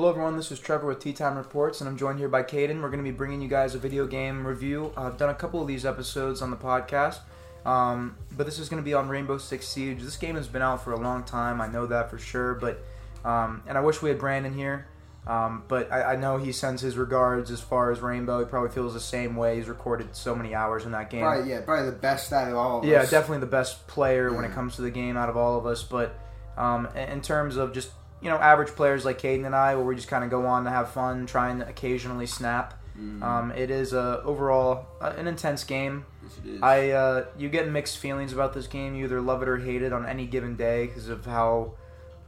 Hello, everyone. This is Trevor with Tea Time Reports, and I'm joined here by Kayden. We're going to be bringing you guys a video game review. I've done a couple of these episodes on the podcast, um, but this is going to be on Rainbow Six Siege. This game has been out for a long time. I know that for sure, but um, and I wish we had Brandon here. Um, but I, I, know he sends his regards as far as Rainbow. He probably feels the same way. He's recorded so many hours in that game. Probably, yeah, probably the best out of all of yeah, us. definitely the best player Yeah. when it comes to the game out of all of us. But um, in terms of just you know average players like Kayden and I, where we just kind of go on to have fun, try and occasionally snap. Mm. Um, it is uh, overall uh, an intense game. Yes, it is. I uh, you get mixed feelings about this game. You either love it or hate it on any given day because of how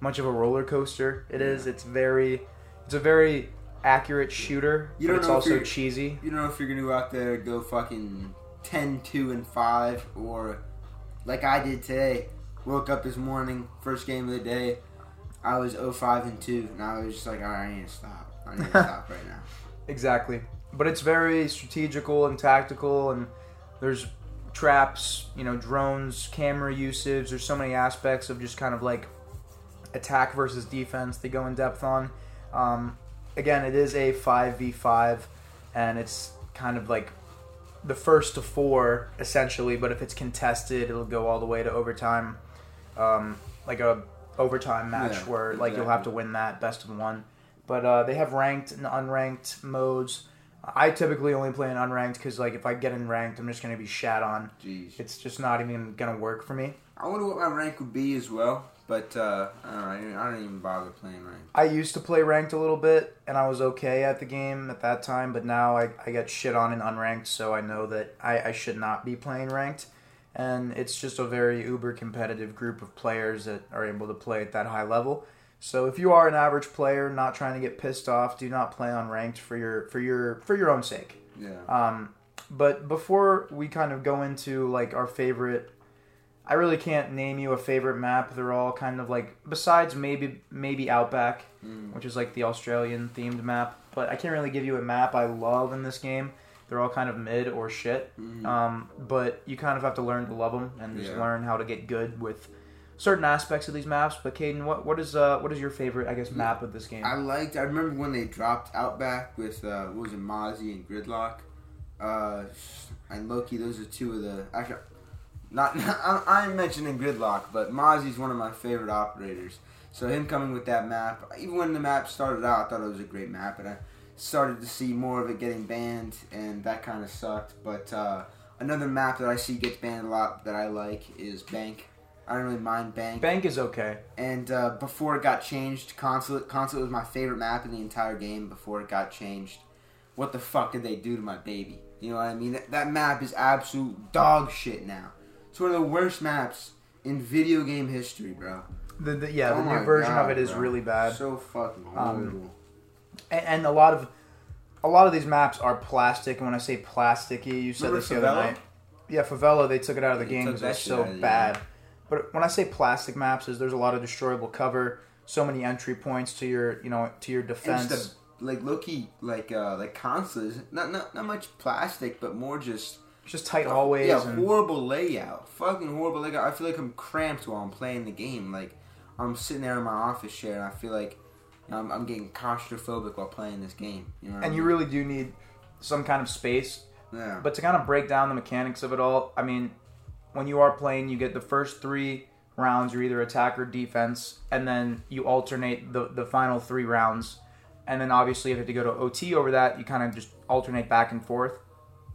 much of a roller coaster it is. It's very, it's a very accurate shooter, You but it's also cheesy. You don't know if you're gonna go out there and go fucking 10, 2, and 5, or like I did today. Woke up this morning, first game of the day. I was 0, 5, and 2, and I was just like, alright, I need to stop. I need to stop right now. Exactly. But it's very strategical and tactical, and there's traps, you know, drones, camera usage. There's so many aspects of just kind of like attack versus defense they go in depth on. Um, again, it is a 5v5, and it's kind of like the first to four, essentially, but if it's contested, it'll go all the way to overtime. Um, like a overtime match Yeah, where like you'll have to win that best of one. But uh, they have ranked and unranked modes. I typically only play in unranked because like if I get in ranked, I'm just gonna be shat on. Jeez. It's just not even gonna work for me. I wonder what my rank would be as well, but uh, I don't know. I don't even bother playing ranked. I used to play ranked a little bit, and I was okay at the game at that time. But now I, I get shit on in unranked, so I know that I, I should not be playing ranked. And it's just a very uber competitive group of players that are able to play at that high level. So if you are an average player, not trying to get pissed off, do not play on ranked for your for your for your own sake. Yeah. Um, but before we kind of go into like our favorite, I really can't name you a favorite map. They're all kind of like besides maybe maybe Outback, Mm. which is like the Australian themed map. But I can't really give you a map I love in this game. They're all kind of mid or shit. Mhm. Um, but you kind of have to learn to love them and just Yeah. learn how to get good with certain aspects of these maps. But Kayden, what what is uh what is your favorite I guess map of this game? I liked. I remember when they dropped Outback with uh, what was it, Mozzie and Gridlock, uh, and Loki. Those are two of the actually. Not, I'm, I'm mentioning Gridlock, but Mozzie's one of my favorite operators. So him coming with that map, even when the map started out, I thought it was a great map, and I started to see more of it getting banned, and that kind of sucked. But uh, another map that I see gets banned a lot that I like is Bank. I don't really mind Bank. Bank is okay. And uh, before it got changed, Consulate Consulate was my favorite map in the entire game before it got changed. What the fuck did they do to my baby? You know what I mean? That, that map is absolute dog shit now. It's one of the worst maps in video game history, bro. The, the yeah, Oh the new version God, of it is bro. really bad. So fucking Um, horrible. And, and a lot of a lot of these maps are plastic. And when I say plasticky, you said Remember this the other night. Yeah, Favela, they took it out of the game because it's so out bad. game. But when I say plastic maps, is there's a lot of destroyable cover, so many entry points to your you know to your defense. like Loki, like uh, like consoles, not not not much plastic, but more just just tight hallways. Yeah, and, horrible layout. Fucking horrible layout. I feel like I'm cramped while I'm playing the game. Like I'm sitting there in my office chair and I feel like I'm, I'm getting claustrophobic while playing this game. You know what I and you really do need some kind of space. yeah. But to kind of break down the mechanics of it all, I mean, when you are playing, you get the first three rounds, you're either attack or defense, and then you alternate the, the final three rounds. And then obviously, if you have to go to OT over that, you kind of just alternate back and forth.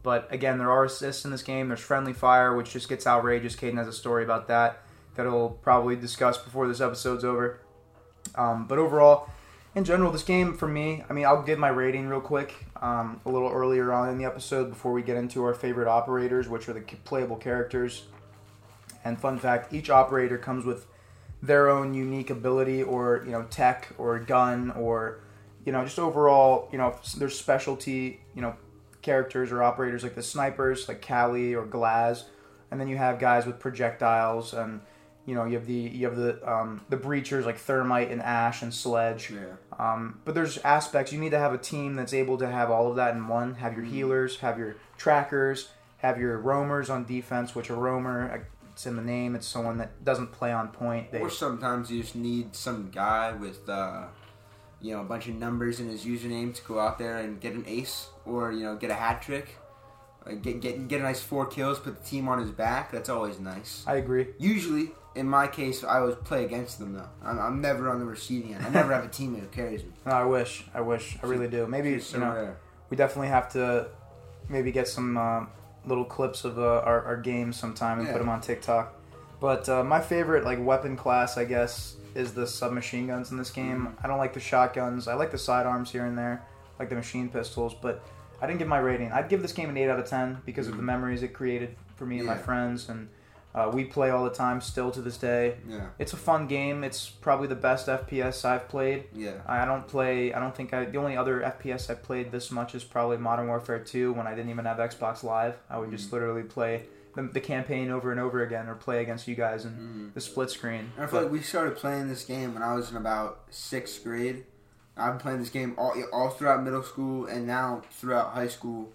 But again, there are assists in this game. There's friendly fire, which just gets outrageous. Kayden has a story about that that he'll probably discuss before this episode's over. Um, but overall, in general, this game for me, I mean, I'll give my rating real quick. Um, a little earlier on in the episode before we get into our favorite operators, which are the playable characters. And fun fact: each operator comes with their own unique ability, or you know, tech, or gun, or you know, just overall, you know, there's specialty, you know, characters or operators like the snipers, like Kali or Glaz, and then you have guys with projectiles and you know you have the you have the um, the breachers like thermite and ash and sledge. Yeah. um, but there's aspects you need to have a team that's able to have all of that in one. Have your healers have your trackers have your roamers on defense which a roamer it's in the name it's someone that doesn't play on point. They Or sometimes you just need some guy with uh, you know, a bunch of numbers in his username to go out there and get an ace or you know get a hat trick, get get get a nice four kills, put the team on his back. That's always nice. I agree. Usually, in my case, I always play against them though. I'm, I'm never on the receiving end. I never have a teammate who carries me. No, I wish. I wish. I really do. Maybe so you know rare. we definitely have to maybe get some uh, little clips of uh, our, our games sometime and Yeah. put them on TikTok. But uh, my favorite like weapon class, I guess, is the submachine guns in this game. I don't like the shotguns. I like the sidearms here and there, like the machine pistols. But I didn't give my rating. I'd give this game an eight out of ten because of the memories it created for me and my friends, and uh, we play all the time still to this day. Yeah, It's a fun game. It's probably the best FPS I've played. yeah. I don't play. I don't think I. The only other FPS I played this much is probably Modern Warfare 2 when I didn't even have Xbox Live. I would Mm-hmm. just literally play the, campaign over and over again, or play against you guys in Mhm. the split screen. And I feel like we started playing this game when I was in about sixth grade. I've been playing this game all all throughout middle school and now throughout high school,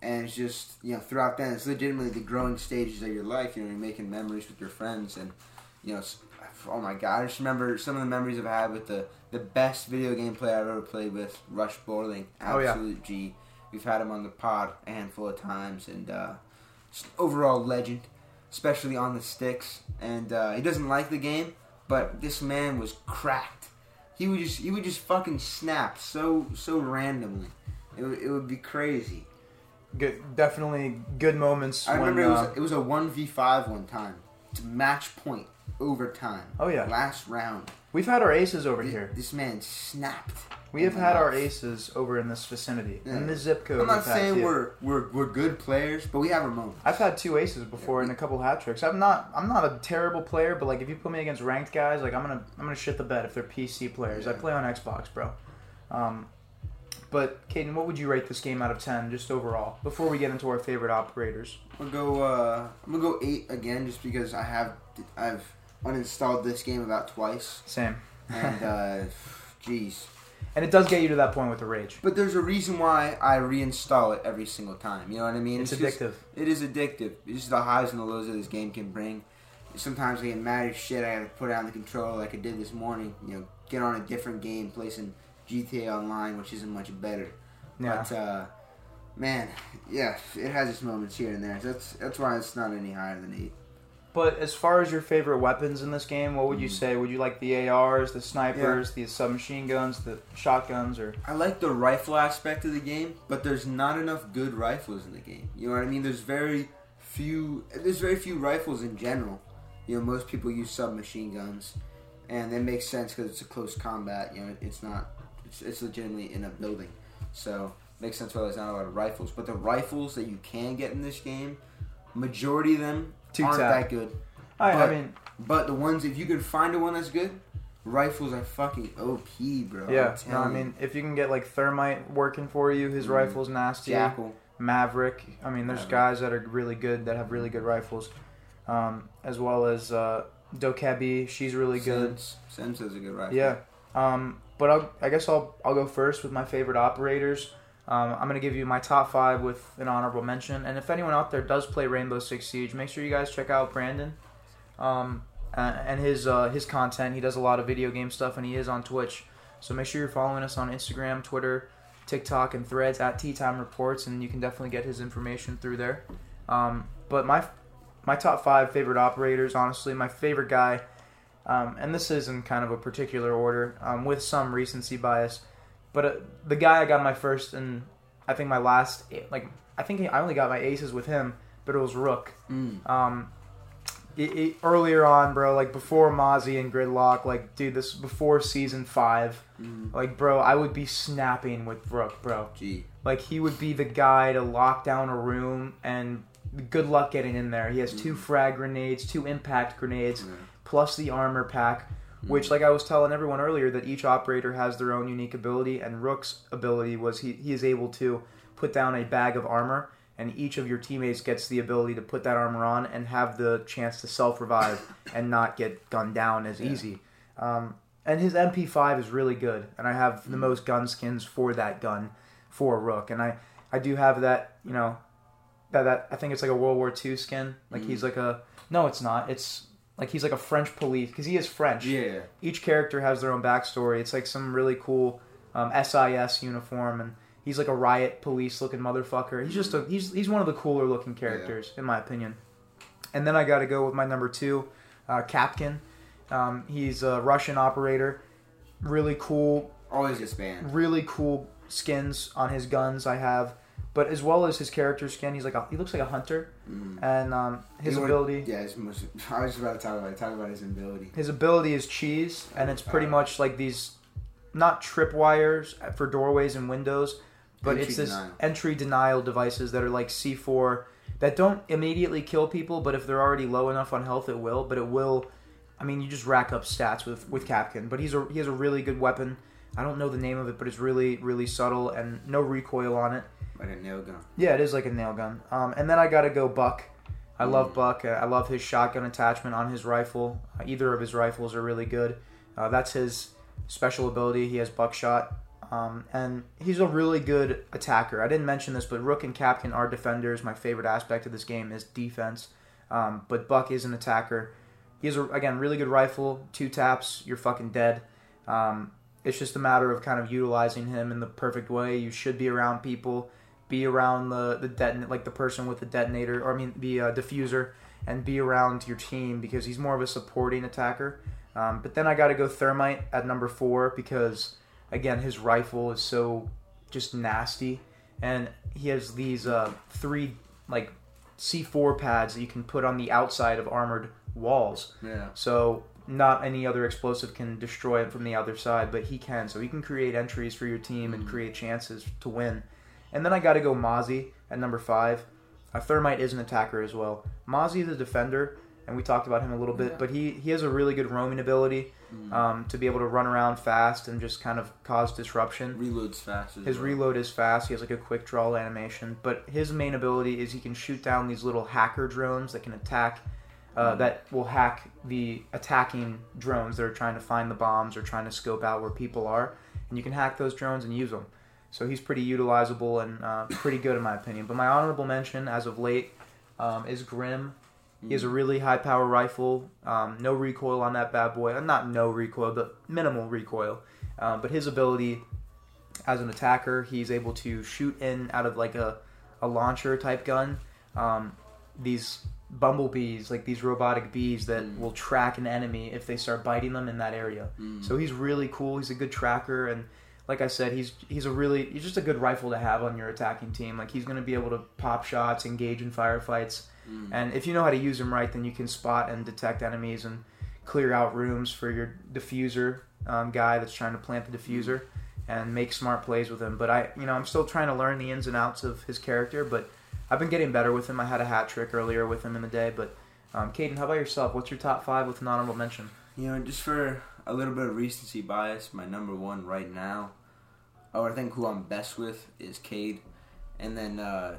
and it's just you know throughout then it's legitimately the growing stages of your life. You know, you're making memories with your friends, and you know, oh my god, I just remember some of the memories I've had with the the best video game player I've ever played with, Rush Borling, Oh, yeah. absolute G. We've had him on the pod a handful of times, and uh, just overall legend especially on the sticks. And uh, he doesn't like the game, but this man was cracked. He would just he would just fucking snap so so randomly. It would, it would be crazy. Good, definitely good moments. I when, remember it uh, was it was a one v five one time to match point overtime. Oh, yeah. last round. We've had our aces over here. this man snapped. We have had our aces over in this vicinity, Yeah. in this zip code. I'm not we've had saying we're, we're we're good players, but we have our moments. I've had two aces before and a couple hat tricks. I'm not I'm not a terrible player, but like if you put me against ranked guys, like I'm gonna I'm gonna shit the bed if they're PC players. I Yeah. play on Xbox, bro. Um, but Kayden, what would you rate this game out of ten, just overall? Before we get into our favorite operators. I'm gonna go. Uh, I'm gonna go eight again, just because I have I've uninstalled this game about twice, Same. and uh, jeez. And it does get you to that point with the rage. But there's a reason why I reinstall it every single time. You know what I mean? It's just- addictive. it is addictive. It's just the highs and the lows that this game can bring. Sometimes I get mad as shit. I have to put down the controller like I did this morning. You know, get on a different game, play some GTA Online, which isn't much better. Yeah. But uh, man, yeah, it has its moments here and there. That's that's why it's not any higher than eight. But as far as your favorite weapons in this game, what would you Mhm. say? Would you like the ARs, the snipers, the submachine guns, the shotguns, or I like the rifle aspect of the game, but there's not enough good rifles in the game. You know what I mean? There's very few. There's very few rifles in general. You know, most people use submachine guns, and that makes sense because it's a close combat. You know, it's not. It's, it's legitimately in a building, so it makes sense why there's not a lot of rifles. But the rifles that you can get in this game, majority of them Two aren't tap. that good. I, I But- mean, But the ones, if you can find a one that's good, rifles are fucking OP, bro. Yeah. No, I mean, if you can get like thermite working for you, his Mhm. rifle's nasty. Jackal. Maverick. I mean, there's Maverick. guys that are really good that have really good rifles, um, as well as uh, Dokkaebi. She's really good. Sims. Sims has a good rifle. Yeah. Um, but I'll, I guess I'll I'll go first with my favorite operators. Um, I'm gonna give you my top five with an honorable mention. And if anyone out there does play Rainbow Six Siege, make sure you guys check out Brandon, um, and his uh, his content. He does a lot of video game stuff, and he is on Twitch. So make sure you're following us on Instagram, Twitter, TikTok, and Threads at Tea Time Reports, and you can definitely get his information through there. Um, but my my top five favorite operators, honestly, my favorite guy, um, and this is in kind of a particular order um, with some recency bias, but uh, the guy I got my first and I think my last, like I think I only got my aces with him, but it was Rook. Mm. Um, it, it, earlier on, bro, like before Mozzie and Gridlock, like dude, this before season five, Mm. like bro, I would be snapping with Rook, bro. Gee. Like he would be the guy to lock down a room and good luck getting in there. He has two Mhm. frag grenades, two impact grenades, Yeah. plus the armor pack. Which, Mm. like I was telling everyone earlier, that each operator has their own unique ability, and Rook's ability was he, he is able to put down a bag of armor, and each of your teammates gets the ability to put that armor on and have the chance to self revive and not get gunned down as Yeah. easy. Um, and his MP5 is really good, and I have the Mhm. most gun skins for that gun for Rook, and I I do have that you know that that I think it's like a World War II skin, like Mhm. he's like a no, it's not, it's like he's like a French police because he is French. Yeah. Each character has their own backstory. It's like some really cool um, SIS uniform, and he's like a riot police looking motherfucker. He's just a he's he's one of the cooler looking characters in my opinion. And then I got to go with my number two, uh, Kapkan. Um, he's a Russian operator. Really cool, Always disband. really cool skins on his guns. I have, but as well as his character skin, he's like a, he looks like a hunter, Mm. and um, his what- ability Yeah, his most, I was just about to talk about it. Talk about his ability. his ability is cheese, and it's pretty Uh, much like these, not tripwires for doorways and windows, but it's this denial. entry denial devices that are like C4 that don't immediately kill people, but if they're already low enough on health, it will. But it will. I mean, you just rack up stats with with Kapkan. But he's a he has a really good weapon. I don't know the name of it, but it's really really subtle and no recoil on it. Like a nail gun. Yeah, it is like a nail gun. Um, and then I gotta go Buck. I love Mm. Buck. Uh, I love his shotgun attachment on his rifle. Uh, either of his rifles are really good. Uh, that's his special ability. He has buckshot. Um, and he's a really good attacker. I didn't mention this, but Rook and Kapkan are defenders. My favorite aspect of this game is defense. Um, but Buck is an attacker. He has, a, again, really good rifle. Two taps, you're fucking dead. Um, it's just a matter of kind of utilizing him in the perfect way. You should be around people be around the the deton like the person with the detonator or I mean the uh, diffuser and be around your team because he's more of a supporting attacker. Um, but then I got to go thermite at number four because again his rifle is so just nasty and he has these uh, three like C4 pads that you can put on the outside of armored walls. Yeah. So not any other explosive can destroy it from the other side, but he can. So he can create entries for your team and Mm. create chances to win. And then I got to go Mozzie at number five. A Thermite is an attacker as well. Mozzie is a defender, and we talked about him a little bit, Yeah. but he, he has a really good roaming ability Mm. um, to be able to run around fast and just kind of cause disruption. Reloads fast. As His well. reload is fast. He has like a quick draw animation, but his main ability is he can shoot down these little hacker drones that can attack, uh, Mhm. that will hack the attacking drones that are trying to find the bombs or trying to scope out where people are, and you can hack those drones and use them. So he's pretty utilizable and uh, pretty good in my opinion. But my honorable mention as of late um, is Grim. He has a really high power rifle, um, no recoil on that bad boy. Uh, Not no recoil, but minimal recoil. Um, but his ability as an attacker, he's able to shoot in out of like a, a launcher type gun. Um, these bumblebees, like these robotic bees that Mm. will track an enemy if they start biting them in that area. Mm. So he's really cool. He's a good tracker, and like I said, he's he's a really he's just a good rifle to have on your attacking team. Like he's going to be able to pop shots, engage in firefights, Mm. and if you know how to use him right, then you can spot and detect enemies and clear out rooms for your diffuser um, guy that's trying to plant the diffuser and make smart plays with him. But I, you know, I'm still trying to learn the ins and outs of his character, but I've been getting better with him. I had a hat trick earlier with him in the day, but um, Kayden, how about yourself? What's your top five with an honorable mention? You know, just for a little bit of recency bias, my number one right now, or I think who I'm best with is Kaid, and then uh,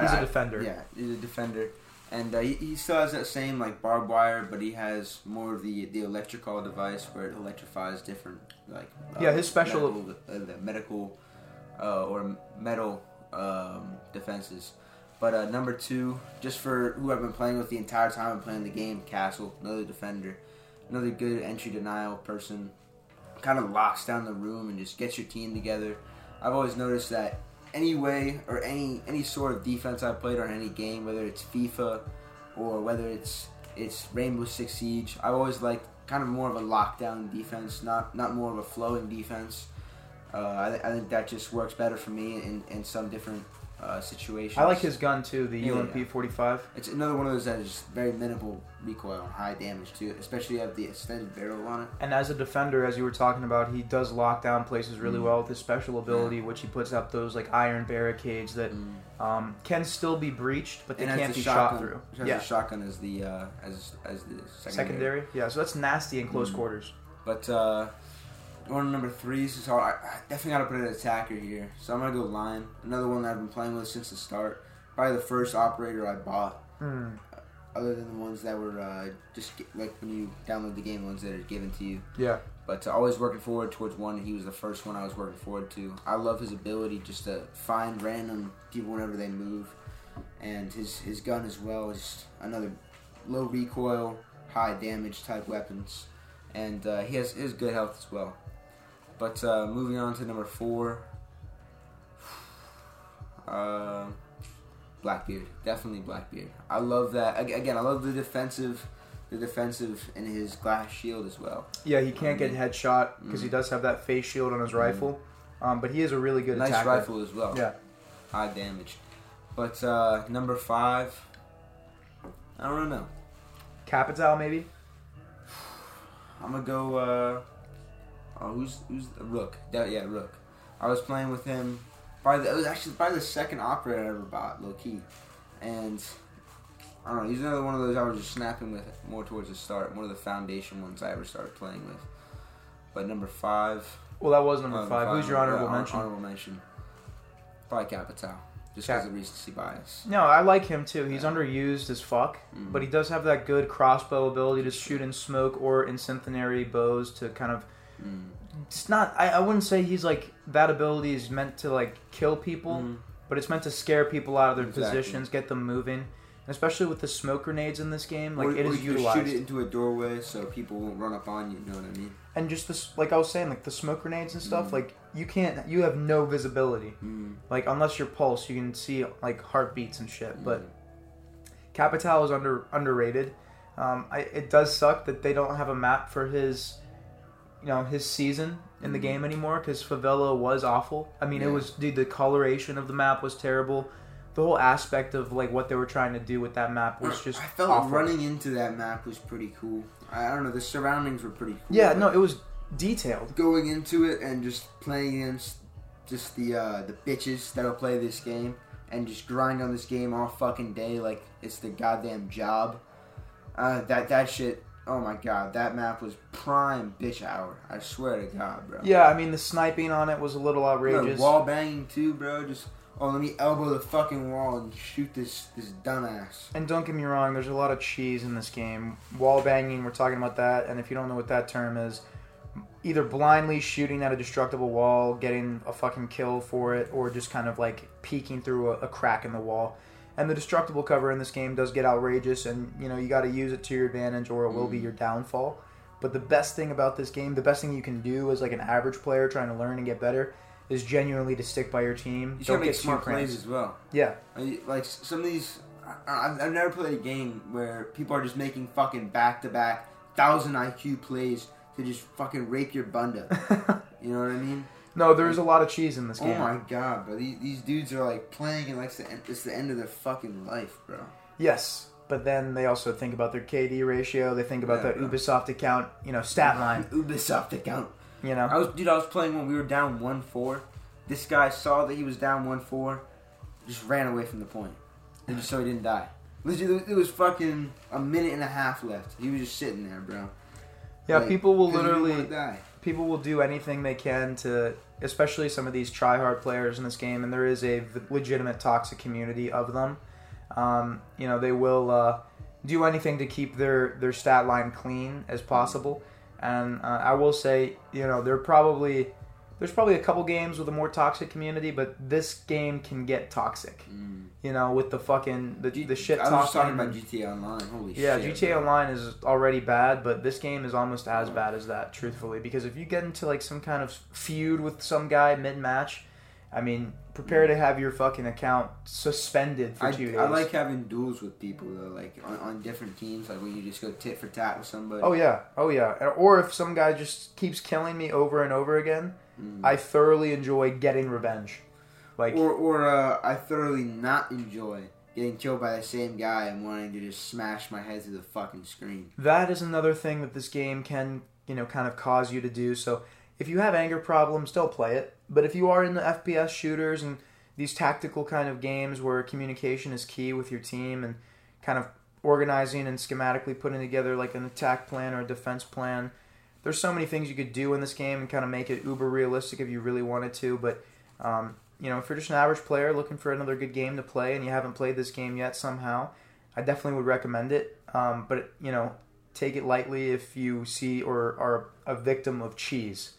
He's a a defender. Yeah, he's a defender, and uh, he, he still has that same like barbed wire, but he has more of the the electrical device where it electrifies different like uh, Yeah, his special- medical, uh, the medical uh, or metal um, defenses. But uh, number two, just for who I've been playing with the entire time I'm playing the game, Castle, another defender, another good entry denial person, kind of locks down the room and just gets your team together. I've always noticed that any way or any any sort of defense I've played on any game, whether it's FIFA or whether it's it's Rainbow Six Siege, I've always liked kind of more of a lockdown defense, not not more of a flowing defense. Uh, I, th- I think that just works better for me in, in some different uh, situations. I like his gun too, the Yeah, UMP 45. It's another one of those that is very minimal recoil and high damage too, especially if you have the extended barrel on it. And as a defender, as you were talking about, he does lock down places really Mm. well with his special ability, which he puts up those like iron barricades that um, can still be breached, but they And can't the be shotgun, shot through. Has Yeah, the shotgun as the uh, as as the secondary. secondary. Yeah, so that's nasty in close Mm. quarters. But uh, one of number threes is hard. I, I definitely got to put an attacker here. So I'm gonna go Lion. Another one that I've been playing with since the start. Probably the first operator I bought, Hmm. other than the ones that were uh, just get, like when you download the game, ones that are given to you. Yeah, But uh, always working forward towards one. He was the first one I was working forward to. I love his ability just to find random people whenever they move, and his his gun as well is another low recoil, high damage type weapons, and uh, he has his good health as well. But uh, moving on to number four, uh, Blackbeard, definitely Blackbeard. I love that. Again, I love the defensive, the defensive in his glass shield as well. Yeah, he can't get Mhm. headshot because he Mhm. does have that face shield on his rifle. Um, but he is a really good nice attacker. rifle as well. Yeah. high damage. But uh, number five, I don't know. Capitão maybe. I'm gonna go. Uh, oh, who's who's Rook? That, yeah, Rook. I was playing with him. Probably the, it was actually probably the second operator I ever bought, low key, and I don't know. He's another one of those I was just snapping with more towards the start. One of the foundation ones I ever started playing with. But number five. Well, that was number uh, five. Who's your honorable uh, mention? Honorable mention. Probably Capitão, just Cap- because of recency bias. No, I like him too. He's Yeah. underused as fuck, Mhm. but he does have that good crossbow ability to shoot in smoke or in centenary bows to kind of. Mm. It's not. I, I wouldn't say he's like that ability is meant to like kill people, Mm. but it's meant to scare people out of their Exactly. positions, get them moving. And especially with the smoke grenades in this game, like or, it or is you utilized. shoot it into a doorway so people won't run up on you. You know what I mean? and just this, like I was saying, like the smoke grenades and stuff, Mhm. like you can't, you have no visibility. Mm. Like unless your pulse, you can see like heartbeats and shit. But Mm. Capitão is under underrated. Um, I, it does suck that they don't have a map for his, you know, his season in the Mhm. game anymore because Favela was awful. I mean, it was dude. The coloration of the map was terrible. The whole aspect of like what they were trying to do with that map was just I felt awful. running into that map was pretty cool. I, I don't know. The surroundings were pretty cool. Yeah, no, it was detailed. going into it and just playing against just the uh, the bitches that'll play this game and just grind on this game all fucking day like it's the goddamn job. Uh, that that shit. Oh my god, that map was prime bitch hour. I swear to God, bro. Yeah, I mean the sniping on it was a little Bro, outrageous. wall banging too, bro. Just oh, let me elbow the fucking wall and shoot this this dumbass. And don't get me wrong, there's a lot of cheese in this game. Wall banging, we're talking about that. And if you don't know what that term is, either blindly shooting at a destructible wall, getting a fucking kill for it, or just kind of like peeking through a, a crack in the wall. And the destructible cover in this game does get outrageous, and you know you got to use it to your advantage, or it will be Mm. your downfall. But the best thing about this game, the best thing you can do as like an average player trying to learn and get better, is genuinely to stick by your team. You Don't gotta make smart plays as well. Yeah, Like some of these, I've, I've never played a game where people are just making fucking back to back thousand IQ plays to just fucking rape your bunda. You know what I mean? No, there's a lot of cheese in this oh game. Oh my god, bro! These, these dudes are like playing and like it's the, end, it's the end of their fucking life, bro. Yes, but then they also think about their KD ratio. They think about Yeah, that bro. Ubisoft account, you know, stat line. Ubisoft account. You know, I was, dude. I was playing when we were down one four. This guy saw that he was down one four, just ran away from the point. and just so he didn't die. It was fucking a minute and a half left. He was just sitting there, bro. yeah, Like, people will literally, die. people will do anything they can to, especially some of these try-hard players in this game, and there is a legitimate toxic community of them. Um, you know, they will uh, do anything to keep their their stat line clean as possible. And uh, I will say, you know, they're probably there's probably a couple games with a more toxic community, but this game can get toxic. Mm. You know, with the fucking the, G- the shit I was just talking. talking about GTA Online. Holy yeah, shit. GTA bro. Online is already bad, but this game is almost as bad as that, truthfully. Because if you get into like some kind of feud with some guy mid match, I mean, prepare to have your fucking account suspended for I, two days. I like having duels with people though, like on, on different teams, like when you just go tit for tat with somebody. Oh yeah, oh yeah. Or if some guy just keeps killing me over and over again, Mm. I thoroughly enjoy getting revenge. Like or or uh, I thoroughly not enjoy getting killed by the same guy and wanting to just smash my head through the fucking screen. that is another thing that this game can you know kind of cause you to do so if you have anger problems don't play it but if you are in the fps shooters and these tactical kind of games where communication is key with your team and kind of organizing and schematically putting together like an attack plan or a defense plan there's so many things you could do in this game and kind of make it uber realistic if you really wanted to but um, you know if you're just an average player looking for another good game to play and you haven't played this game yet somehow i definitely would recommend it um, but you know take it lightly if you see or are a victim of cheese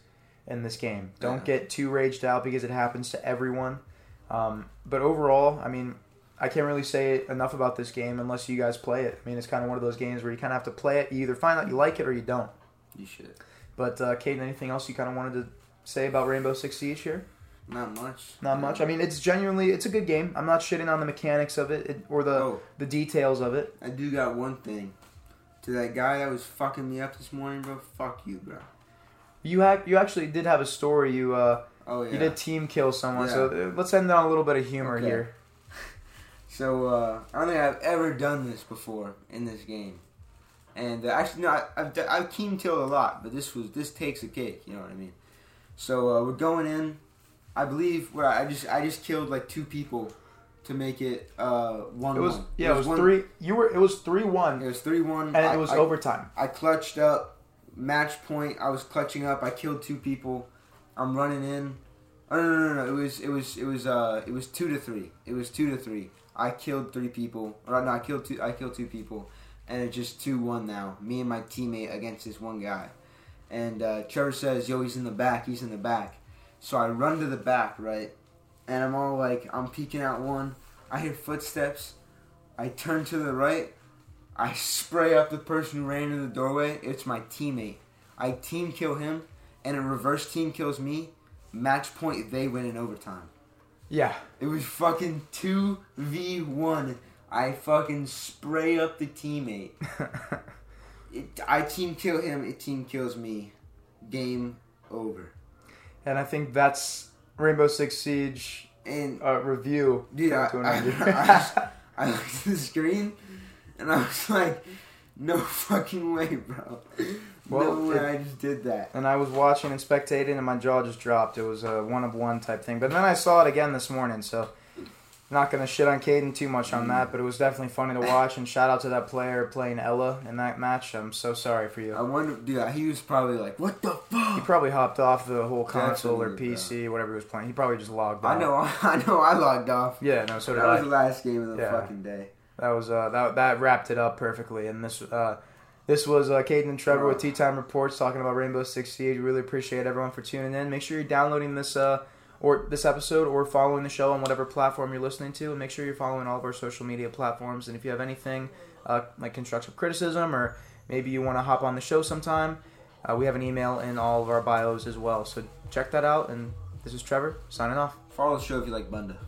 in this game. Don't Yeah. get too raged out because it happens to everyone. Um, but overall, I mean, I can't really say enough about this game unless you guys play it. I mean, it's kind of one of those games where you kind of have to play it. You either find out you like it or you don't. You should. But uh, Kayden, anything else you kind of wanted to say about Rainbow Six Siege here? Not much. Not much. I mean, it's genuinely it's a good game. I'm not shitting on the mechanics of it, it or the Oh, the details of it. I do got one thing. To that guy that was fucking me up this morning, bro. Fuck you, bro. You ha- you actually did have a story. You uh Oh yeah. you did team kill someone. Yeah. So uh, let's end on a little bit of humor Okay. here. So uh, I don't think I've ever done this before in this game, and uh, actually no, I, I've d- I've team killed a lot, but this was this takes a cake. You know what I mean? So uh, we're going in. I believe where I just I just killed like two people to make it uh, one. It was one. yeah, it was one- three. You were it was three one, It was three one, and it was I, overtime. I clutched up, match point. I was clutching up. I killed two people. I'm running in. Oh no no no no! It was it was it was uh it was two to three. It was two to three. I killed three people. Or no, I killed two. I killed two people, and it's just two one now. Me and my teammate against this one guy, and uh, Trevor says, "Yo, he's in the back. He's in the back." So I run to the back, right, and I'm all like, I'm peeking out one. I hear footsteps. I turn to the right. I spray up the person who ran in the doorway. It's my teammate. I team kill him, and a reverse team kills me. Match point, they win in overtime. Yeah, It was fucking 2v1. I fucking spray up the teammate. It, I team kill him, it team kills me. Game over. and I think that's Rainbow Six Siege And, uh, review. dude, I, I. I, I looked at the screen, and I was like, no fucking way, bro. Well, no way it- I just did that. and I was watching and spectating, and my jaw just dropped. It was a one of one type thing. But then I saw it again this morning, so not gonna shit on Kayden too much on that. But it was definitely funny to watch. And shout out to that player playing Ela in that match. I'm so sorry for you. I wonder, dude, he was probably like, what the fuck?" He probably hopped off the whole console or Definitely, PC, whatever he was playing. He probably just logged off. I know, I know, I logged off. Yeah, no, so did that I. was the last game of the Yeah. fucking day. That was uh, that that wrapped it up perfectly. And this uh, this was uh, Kayden and Trevor with Tea Time Reports talking about Rainbow Six Siege. Really appreciate everyone for tuning in. Make sure you're downloading this uh, or this episode or following the show on whatever platform you're listening to, and make sure you're following all of our social media platforms. And if you have anything uh, like constructive criticism or maybe you want to hop on the show sometime, uh, we have an email in all of our bios as well. So check that out. And this is Trevor signing off. Follow the show if you like Bunda.